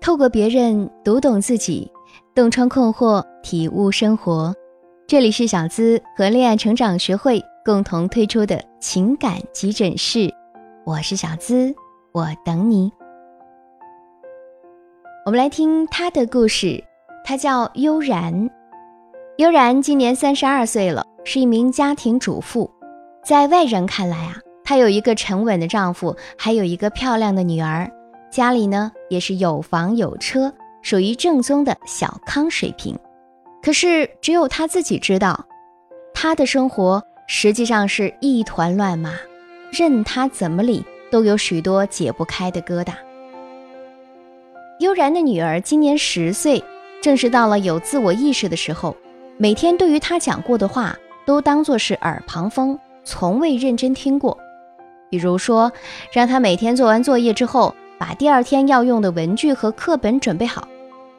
透过别人读懂自己，洞穿困惑，体悟生活。这里是小资和恋爱成长学会共同推出的情感急诊室，我是小资，我等你。我们来听他的故事，他叫悠然。悠然今年三十二岁了，是一名家庭主妇。在外人看来啊，她有一个沉稳的丈夫，还有一个漂亮的女儿。家里呢也是有房有车，属于正宗的小康水平。可是只有他自己知道，他的生活实际上是一团乱麻，任他怎么理，都有许多解不开的疙瘩。悠然的女儿今年十岁，正是到了有自我意识的时候，每天对于他讲过的话，都当作是耳旁风，从未认真听过。比如说，让他每天做完作业之后。把第二天要用的文具和课本准备好。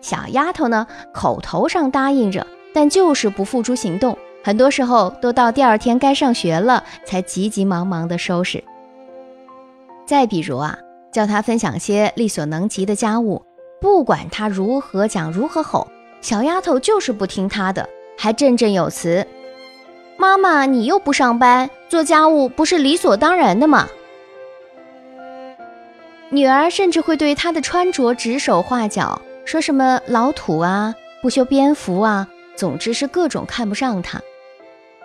小丫头呢，口头上答应着，但就是不付诸行动。很多时候都到第二天该上学了，才急急忙忙地收拾。再比如啊，叫她分享些力所能及的家务，不管她如何讲如何吼，小丫头就是不听她的，还振振有词：“妈妈，你又不上班，做家务不是理所当然的吗？”女儿甚至会对她的穿着指手画脚，说什么老土啊、不修边幅啊，总之是各种看不上她。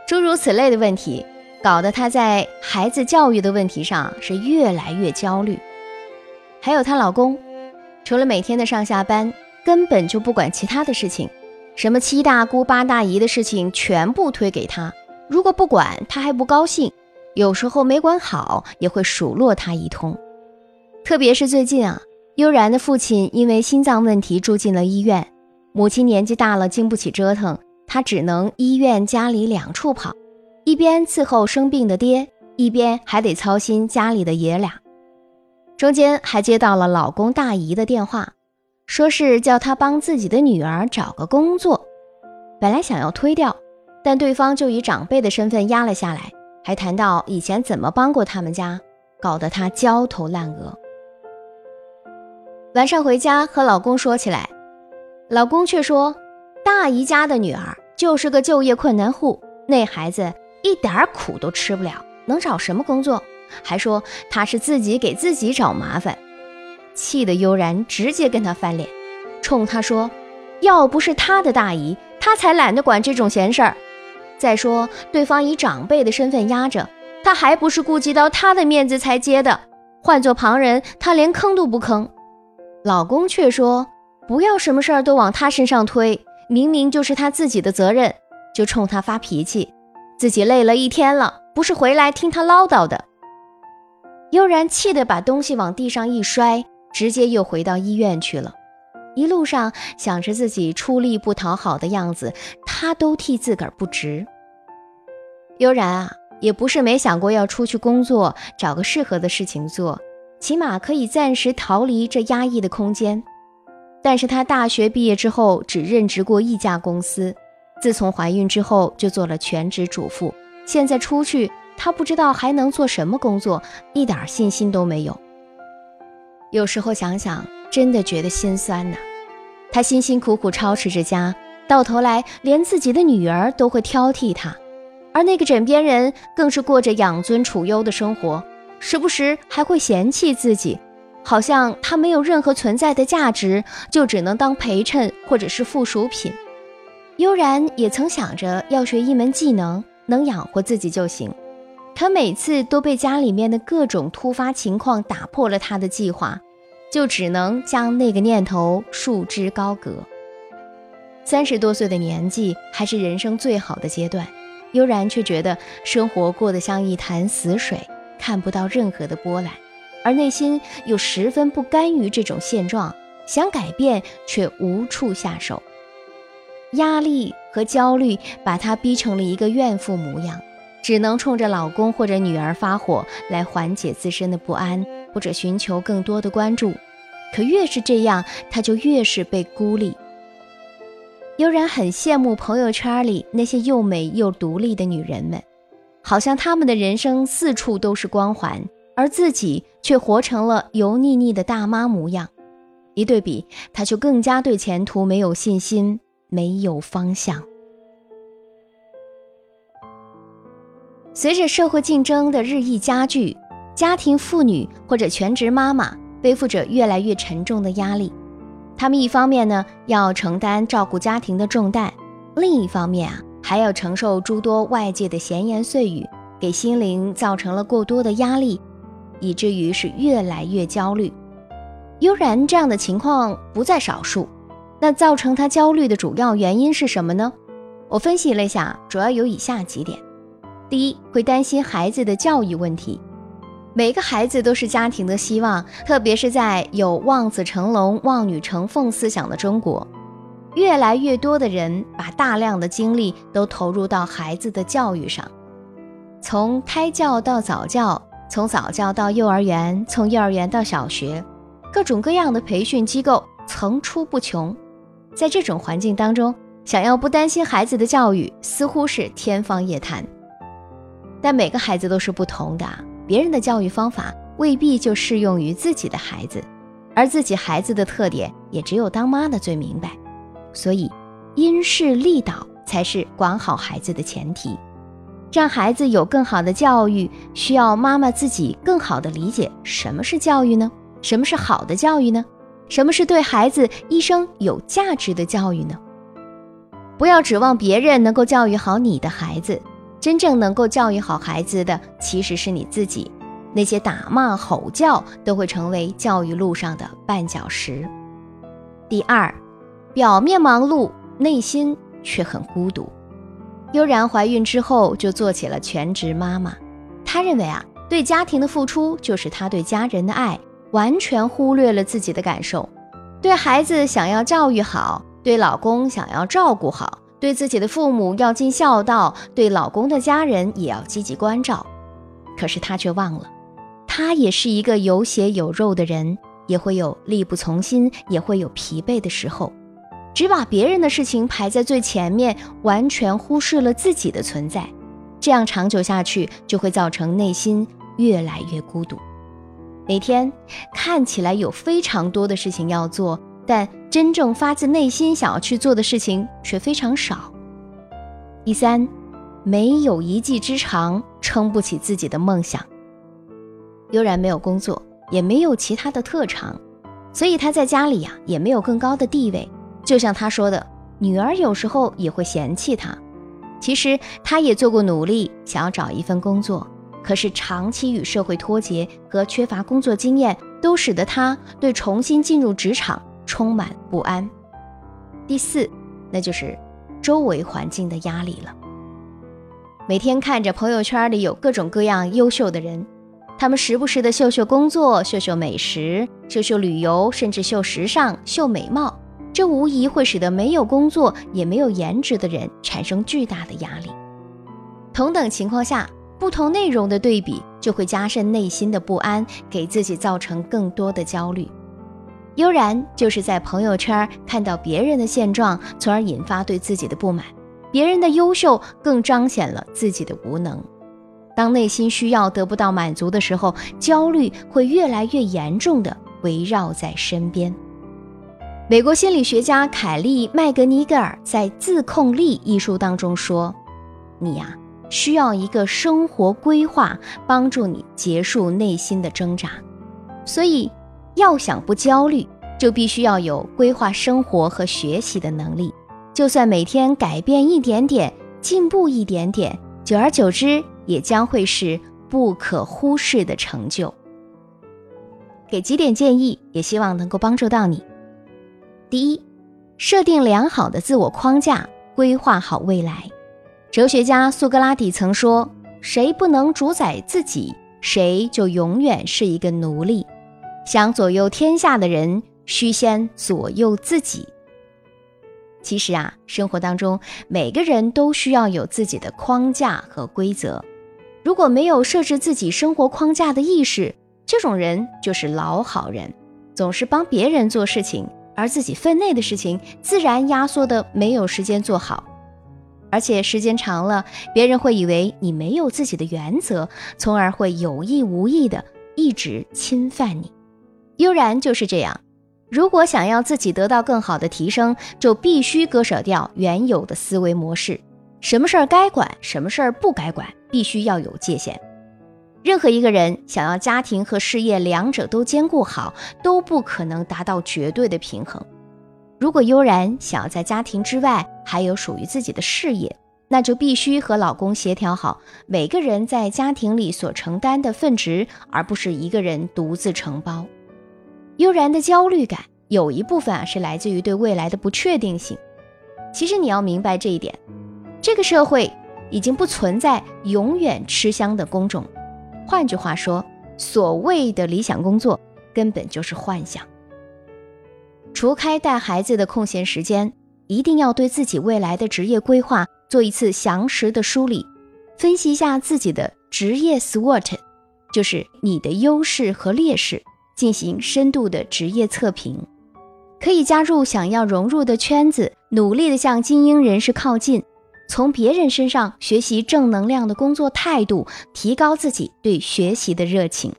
诸如此类的问题，搞得她在孩子教育的问题上是越来越焦虑。还有她老公，除了每天的上下班，根本就不管其他的事情，什么七大姑八大姨的事情全部推给她。如果不管，她还不高兴；有时候没管好，也会数落她一通。特别是最近啊，悠然的父亲因为心脏问题住进了医院，母亲年纪大了，经不起折腾，她只能医院家里两处跑，一边伺候生病的爹，一边还得操心家里的爷俩。中间还接到了老公大姨的电话，说是叫他帮自己的女儿找个工作。本来想要推掉，但对方就以长辈的身份压了下来，还谈到以前怎么帮过他们家，搞得他焦头烂额。晚上回家和老公说起来，老公却说：“大姨家的女儿就是个就业困难户，那孩子一点苦都吃不了，能找什么工作？还说她是自己给自己找麻烦。”气得悠然直接跟他翻脸，冲他说：“要不是他的大姨，他才懒得管这种闲事儿。再说对方以长辈的身份压着他，还不是顾及到他的面子才接的？换做旁人，他连吭都不吭。”老公却说：“不要什么事儿都往他身上推，明明就是他自己的责任。”就冲他发脾气，自己累了一天了，不是回来听他唠叨的。悠然气得把东西往地上一摔，直接又回到医院去了。一路上想着自己出力不讨好的样子，他都替自个儿不值。悠然啊，也不是没想过要出去工作，找个适合的事情做。起码可以暂时逃离这压抑的空间，但是她大学毕业之后只任职过一家公司，自从怀孕之后就做了全职主妇，现在出去她不知道还能做什么工作，一点信心都没有。有时候想想，真的觉得心酸呐。她辛辛苦苦操持着家，到头来连自己的女儿都会挑剔她，而那个枕边人更是过着养尊处优的生活。时不时还会嫌弃自己，好像他没有任何存在的价值，就只能当陪衬或者是附属品。悠然也曾想着要学一门技能，能养活自己就行，可每次都被家里面的各种突发情况打破了他的计划，就只能将那个念头束之高阁。三十多岁的年纪，还是人生最好的阶段，悠然却觉得生活过得像一潭死水。看不到任何的波澜，而内心又十分不甘于这种现状，想改变却无处下手。压力和焦虑把她逼成了一个怨妇模样，只能冲着老公或者女儿发火来缓解自身的不安，或者寻求更多的关注。可越是这样，她就越是被孤立。悠然很羡慕朋友圈里那些又美又独立的女人们。好像他们的人生四处都是光环，而自己却活成了油腻腻的大妈模样。一对比，他就更加对前途没有信心，没有方向。随着社会竞争的日益加剧，家庭妇女或者全职妈妈背负着越来越沉重的压力。他们一方面呢要承担照顾家庭的重担，另一方面啊还要承受诸多外界的闲言碎语，给心灵造成了过多的压力，以至于是越来越焦虑。悠然这样的情况不在少数，那造成他焦虑的主要原因是什么呢？我分析了一下，主要有以下几点：第一，会担心孩子的教育问题。每个孩子都是家庭的希望，特别是在有望子成龙、望女成凤思想的中国，越来越多的人把大量的精力都投入到孩子的教育上，从胎教到早教，从早教到幼儿园，从幼儿园到小学。各种各样的培训机构层出不穷，在这种环境当中，想要不担心孩子的教育似乎是天方夜谭。但每个孩子都是不同的，别人的教育方法未必就适用于自己的孩子，而自己孩子的特点也只有当妈的最明白。所以，因势利导才是管好孩子的前提。让孩子有更好的教育，需要妈妈自己更好的理解什么是教育呢？什么是好的教育呢？什么是对孩子一生有价值的教育呢？不要指望别人能够教育好你的孩子，真正能够教育好孩子的其实是你自己。那些打骂吼叫都会成为教育路上的绊脚石。第二，表面忙碌，内心却很孤独。悠然怀孕之后就做起了全职妈妈，她认为啊，对家庭的付出就是她对家人的爱。完全忽略了自己的感受，对孩子想要教育好，对老公想要照顾好，对自己的父母要尽孝道，对老公的家人也要积极关照。可是她却忘了，她也是一个有血有肉的人，也会有力不从心，也会有疲惫的时候。只把别人的事情排在最前面，完全忽视了自己的存在，这样长久下去，就会造成内心越来越孤独。每天看起来有非常多的事情要做，但真正发自内心想要去做的事情却非常少。第三，没有一技之长，撑不起自己的梦想。悠然没有工作，也没有其他的特长，所以他在家里呀也没有更高的地位。就像他说的，女儿有时候也会嫌弃他。其实他也做过努力，想要找一份工作。可是，长期与社会脱节和缺乏工作经验，都使得他对重新进入职场充满不安。第四，那就是周围环境的压力了。每天看着朋友圈里有各种各样优秀的人，他们时不时的秀秀工作、秀秀美食、秀秀旅游，甚至秀时尚、秀美貌，这无疑会使得没有工作也没有颜值的人产生巨大的压力。同等情况下。不同内容的对比就会加深内心的不安，给自己造成更多的焦虑。悠然就是在朋友圈看到别人的现状，从而引发对自己的不满；别人的优秀更彰显了自己的无能。当内心需要得不到满足的时候，焦虑会越来越严重的围绕在身边。美国心理学家凯利·麦格尼格尔在《自控力》一书当中说：“你呀。”需要一个生活规划，帮助你结束内心的挣扎。所以，要想不焦虑，就必须要有规划生活和学习的能力。就算每天改变一点点，进步一点点，久而久之，也将会是不可忽视的成就。给几点建议，也希望能够帮助到你。第一，设定良好的自我框架，规划好未来。哲学家苏格拉底曾说：“谁不能主宰自己，谁就永远是一个奴隶。想左右天下的人，须先左右自己。”其实啊，生活当中每个人都需要有自己的框架和规则。如果没有设置自己生活框架的意识，这种人就是老好人，总是帮别人做事情，而自己分内的事情自然压缩的没有时间做好。而且时间长了，别人会以为你没有自己的原则，从而会有意无意的一直侵犯你。悠然就是这样，如果想要自己得到更好的提升，就必须割舍掉原有的思维模式。什么事儿该管，什么事儿不该管，必须要有界限。任何一个人想要家庭和事业两者都兼顾好，都不可能达到绝对的平衡。如果悠然想要在家庭之外还有属于自己的事业，那就必须和老公协调好每个人在家庭里所承担的分值，而不是一个人独自承包。悠然的焦虑感有一部分啊是来自于对未来的不确定性。其实你要明白这一点，这个社会已经不存在永远吃香的工种。换句话说，所谓的理想工作根本就是幻想。除开带孩子的空闲时间，一定要对自己未来的职业规划做一次详实的梳理，分析一下自己的职业 SWOT，就是你的优势和劣势，进行深度的职业测评。可以加入想要融入的圈子，努力的向精英人士靠近。从别人身上学习正能量的工作态度，提高自己对学习的热情。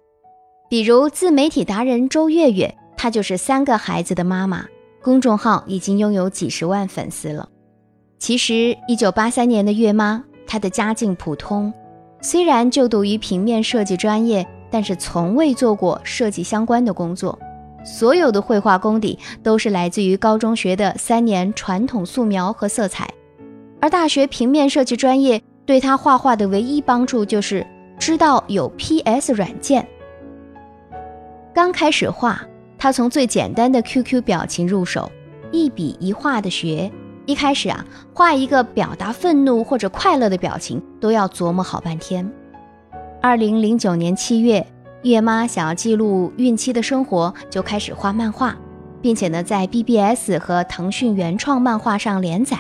比如自媒体达人周月月，她就是三个孩子的妈妈，公众号已经拥有几十万粉丝了。其实，一九八三年的月妈，她的家境普通，虽然就读于平面设计专业，但是从未做过设计相关的工作，所有的绘画功底都是来自于高中学的三年传统素描和色彩。而大学平面设计专业对他画画的唯一帮助，就是知道有 PS 软件。刚开始画，他从最简单的 QQ 表情入手，一笔一画的学。一开始啊，画一个表达愤怒或者快乐的表情，都要琢磨好半天。二零零九年七月，月妈想要记录孕期的生活，就开始画漫画，并且呢，在 BBS 和腾讯原创漫画上连载。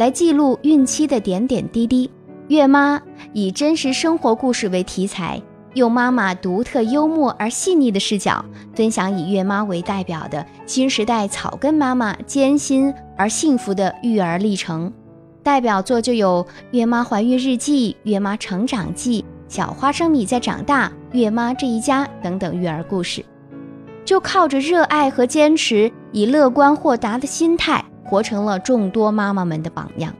来记录孕期的点点滴滴。月妈以真实生活故事为题材，用妈妈独特幽默而细腻的视角，分享以月妈为代表的新时代草根妈妈艰辛而幸福的育儿历程。代表作就有《月妈怀孕日记》《月妈成长记》《小花生米在长大》《月妈这一家》等等育儿故事。就靠着热爱和坚持，以乐观豁达的心态。活成了众多妈妈们的榜样。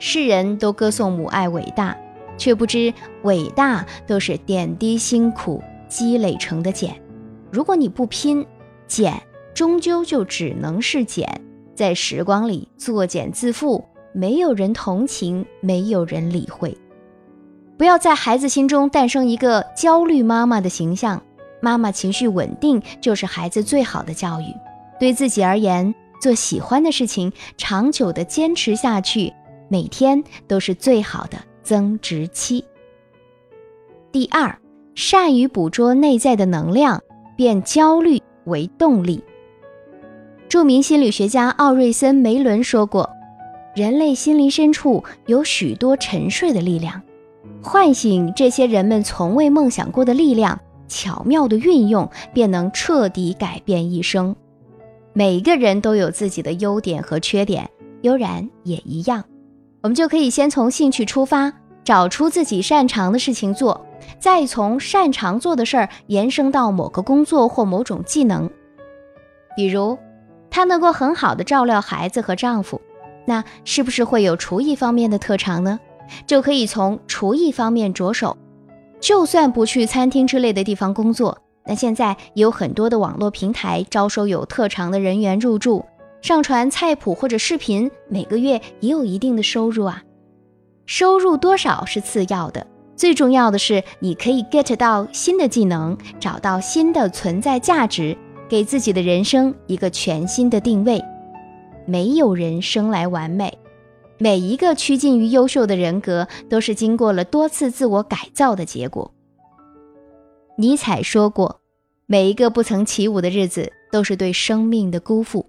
世人都歌颂母爱伟大，却不知伟大都是点滴辛苦积累成的茧。如果你不拼，茧终究就只能是茧，在时光里作茧自缚，没有人同情，没有人理会。不要在孩子心中诞生一个焦虑妈妈的形象。妈妈情绪稳定，就是孩子最好的教育。对自己而言。做喜欢的事情，长久的坚持下去，每天都是最好的增值期。第二，善于捕捉内在的能量，变焦虑为动力。著名心理学家奥瑞森·梅伦说过：“人类心灵深处有许多沉睡的力量，唤醒这些人们从未梦想过的力量，巧妙的运用，便能彻底改变一生。”每一个人都有自己的优点和缺点，悠然也一样。我们就可以先从兴趣出发，找出自己擅长的事情做，再从擅长做的事儿延伸到某个工作或某种技能。比如，她能够很好的照料孩子和丈夫，那是不是会有厨艺方面的特长呢？就可以从厨艺方面着手。就算不去餐厅之类的地方工作。那现在也有很多的网络平台招收有特长的人员入驻，上传菜谱或者视频，每个月也有一定的收入啊。收入多少是次要的，最重要的是你可以 get 到新的技能，找到新的存在价值，给自己的人生一个全新的定位。没有人生来完美，每一个趋近于优秀的人格，都是经过了多次自我改造的结果。尼采说过：“每一个不曾起舞的日子，都是对生命的辜负。”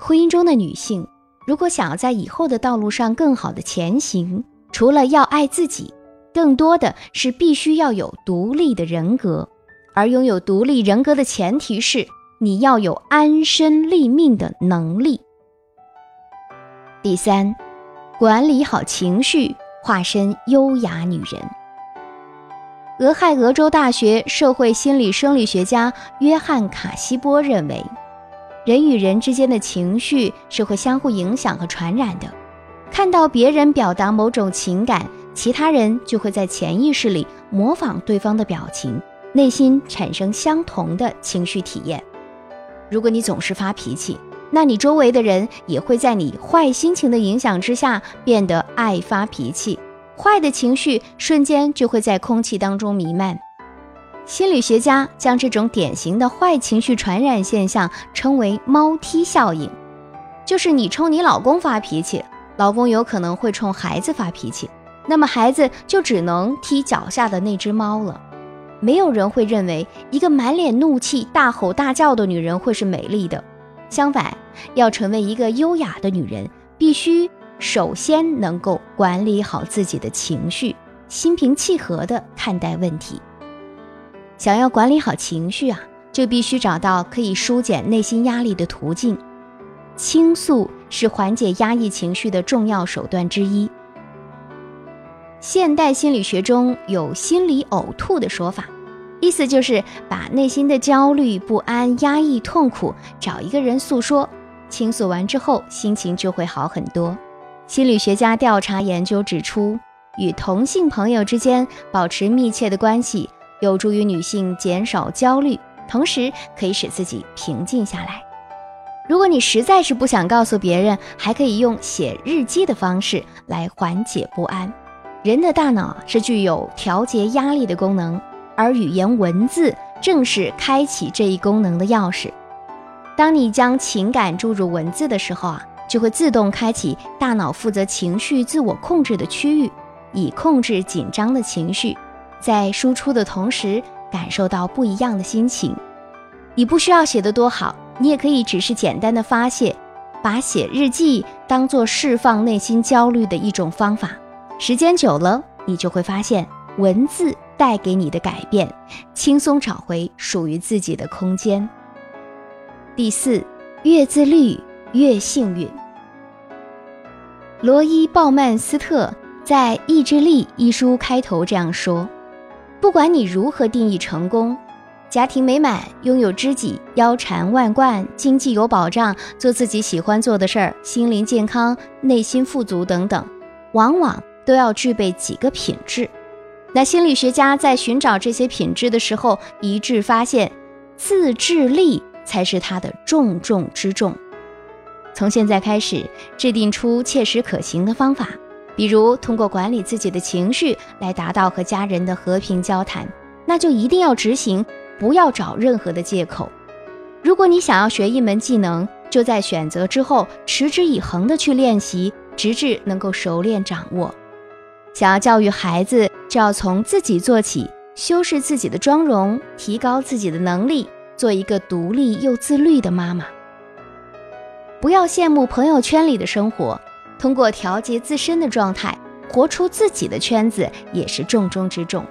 婚姻中的女性，如果想要在以后的道路上更好的前行，除了要爱自己，更多的是必须要有独立的人格。而拥有独立人格的前提是，你要有安身立命的能力。第三，管理好情绪，化身优雅女人。俄亥俄州大学社会心理生理学家约翰·卡西波认为，人与人之间的情绪是会相互影响和传染的。看到别人表达某种情感，其他人就会在潜意识里模仿对方的表情，内心产生相同的情绪体验。如果你总是发脾气，那你周围的人也会在你坏心情的影响之下变得爱发脾气。坏的情绪瞬间就会在空气当中弥漫。心理学家将这种典型的坏情绪传染现象称为“猫踢效应”，就是你冲你老公发脾气，老公有可能会冲孩子发脾气，那么孩子就只能踢脚下的那只猫了。没有人会认为一个满脸怒气、大吼大叫的女人会是美丽的，相反，要成为一个优雅的女人，必须。首先能够管理好自己的情绪，心平气和地看待问题。想要管理好情绪啊，就必须找到可以疏解内心压力的途径。倾诉是缓解压抑情绪的重要手段之一。现代心理学中有“心理呕吐”的说法，意思就是把内心的焦虑、不安、压抑、痛苦找一个人诉说，倾诉完之后，心情就会好很多。心理学家调查研究指出，与同性朋友之间保持密切的关系，有助于女性减少焦虑，同时可以使自己平静下来。如果你实在是不想告诉别人，还可以用写日记的方式来缓解不安。人的大脑是具有调节压力的功能，而语言文字正是开启这一功能的钥匙。当你将情感注入文字的时候啊。就会自动开启大脑负责情绪自我控制的区域，以控制紧张的情绪，在输出的同时感受到不一样的心情。你不需要写得多好，你也可以只是简单的发泄，把写日记当做释放内心焦虑的一种方法。时间久了，你就会发现文字带给你的改变，轻松找回属于自己的空间。第四，越自律。越幸运。罗伊·鲍曼斯特在《意志力》一书开头这样说：“不管你如何定义成功，家庭美满、拥有知己、腰缠万贯、经济有保障、做自己喜欢做的事儿、心灵健康、内心富足等等，往往都要具备几个品质。那心理学家在寻找这些品质的时候，一致发现，自制力才是它的重中之重。”从现在开始，制定出切实可行的方法，比如通过管理自己的情绪来达到和家人的和平交谈，那就一定要执行，不要找任何的借口。如果你想要学一门技能，就在选择之后持之以恒地去练习，直至能够熟练掌握。想要教育孩子，就要从自己做起，修饰自己的妆容，提高自己的能力，做一个独立又自律的妈妈。不要羡慕朋友圈里的生活，通过调节自身的状态，活出自己的圈子也是重中之重。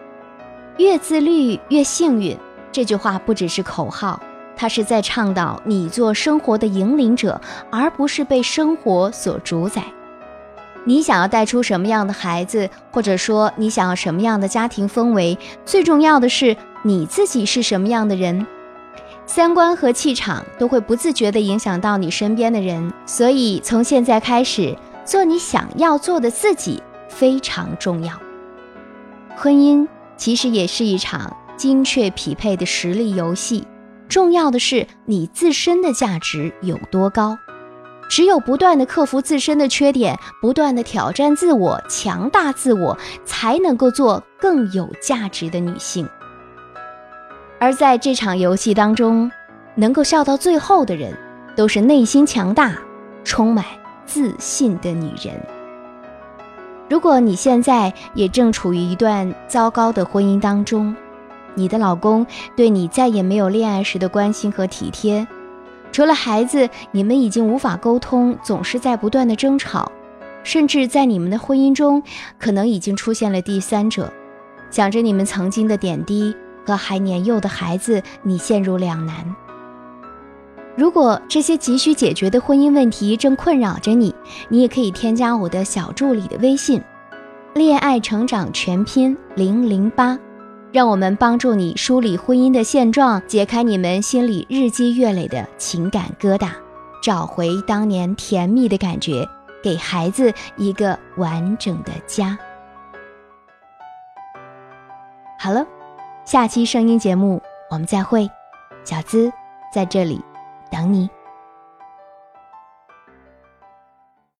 越自律越幸运，这句话不只是口号，它是在倡导你做生活的引领者，而不是被生活所主宰。你想要带出什么样的孩子，或者说你想要什么样的家庭氛围，最重要的是你自己是什么样的人。三观和气场都会不自觉地影响到你身边的人，所以从现在开始做你想要做的自己非常重要。婚姻其实也是一场精确匹配的实力游戏，重要的是你自身的价值有多高。只有不断地克服自身的缺点，不断地挑战自我、强大自我，才能够做更有价值的女性。而在这场游戏当中，能够笑到最后的人，都是内心强大、充满自信的女人。如果你现在也正处于一段糟糕的婚姻当中，你的老公对你再也没有恋爱时的关心和体贴，除了孩子，你们已经无法沟通，总是在不断的争吵，甚至在你们的婚姻中，可能已经出现了第三者，想着你们曾经的点滴。和还年幼的孩子，你陷入两难。如果这些急需解决的婚姻问题正困扰着你，你也可以添加我的小助理的微信“恋爱成长全拼零零八”，让我们帮助你梳理婚姻的现状，解开你们心里日积月累的情感疙瘩，找回当年甜蜜的感觉，给孩子一个完整的家。好了，下期声音节目我们再会，小资在这里等你。